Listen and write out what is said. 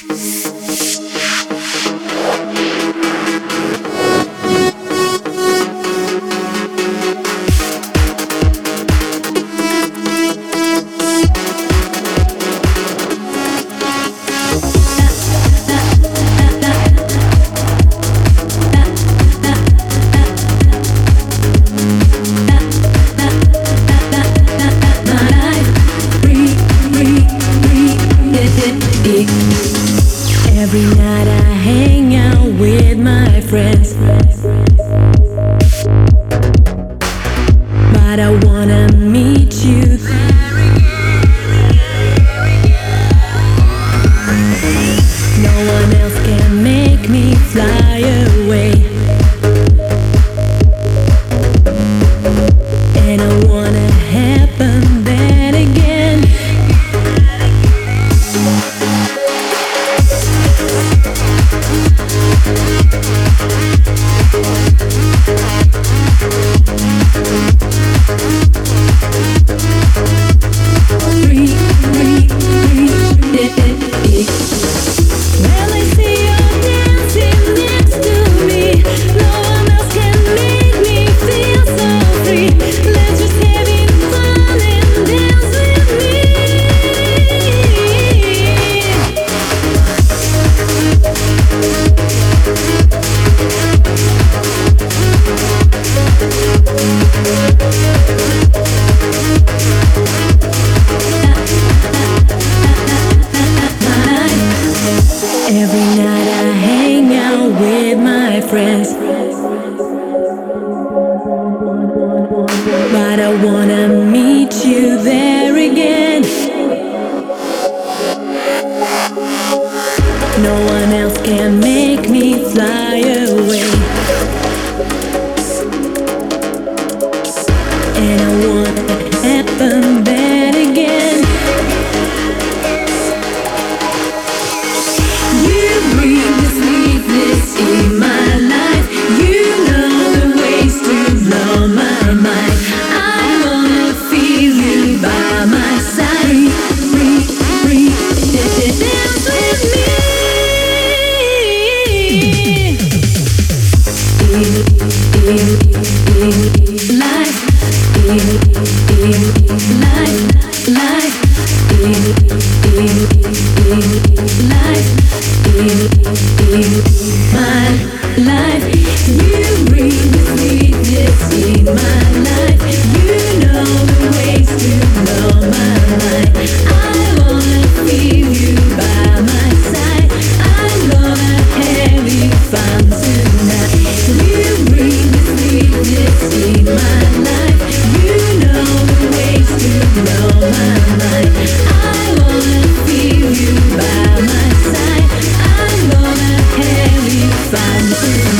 you I wanna meet you. But I wanna meet you there again. No one else can make me fly. Find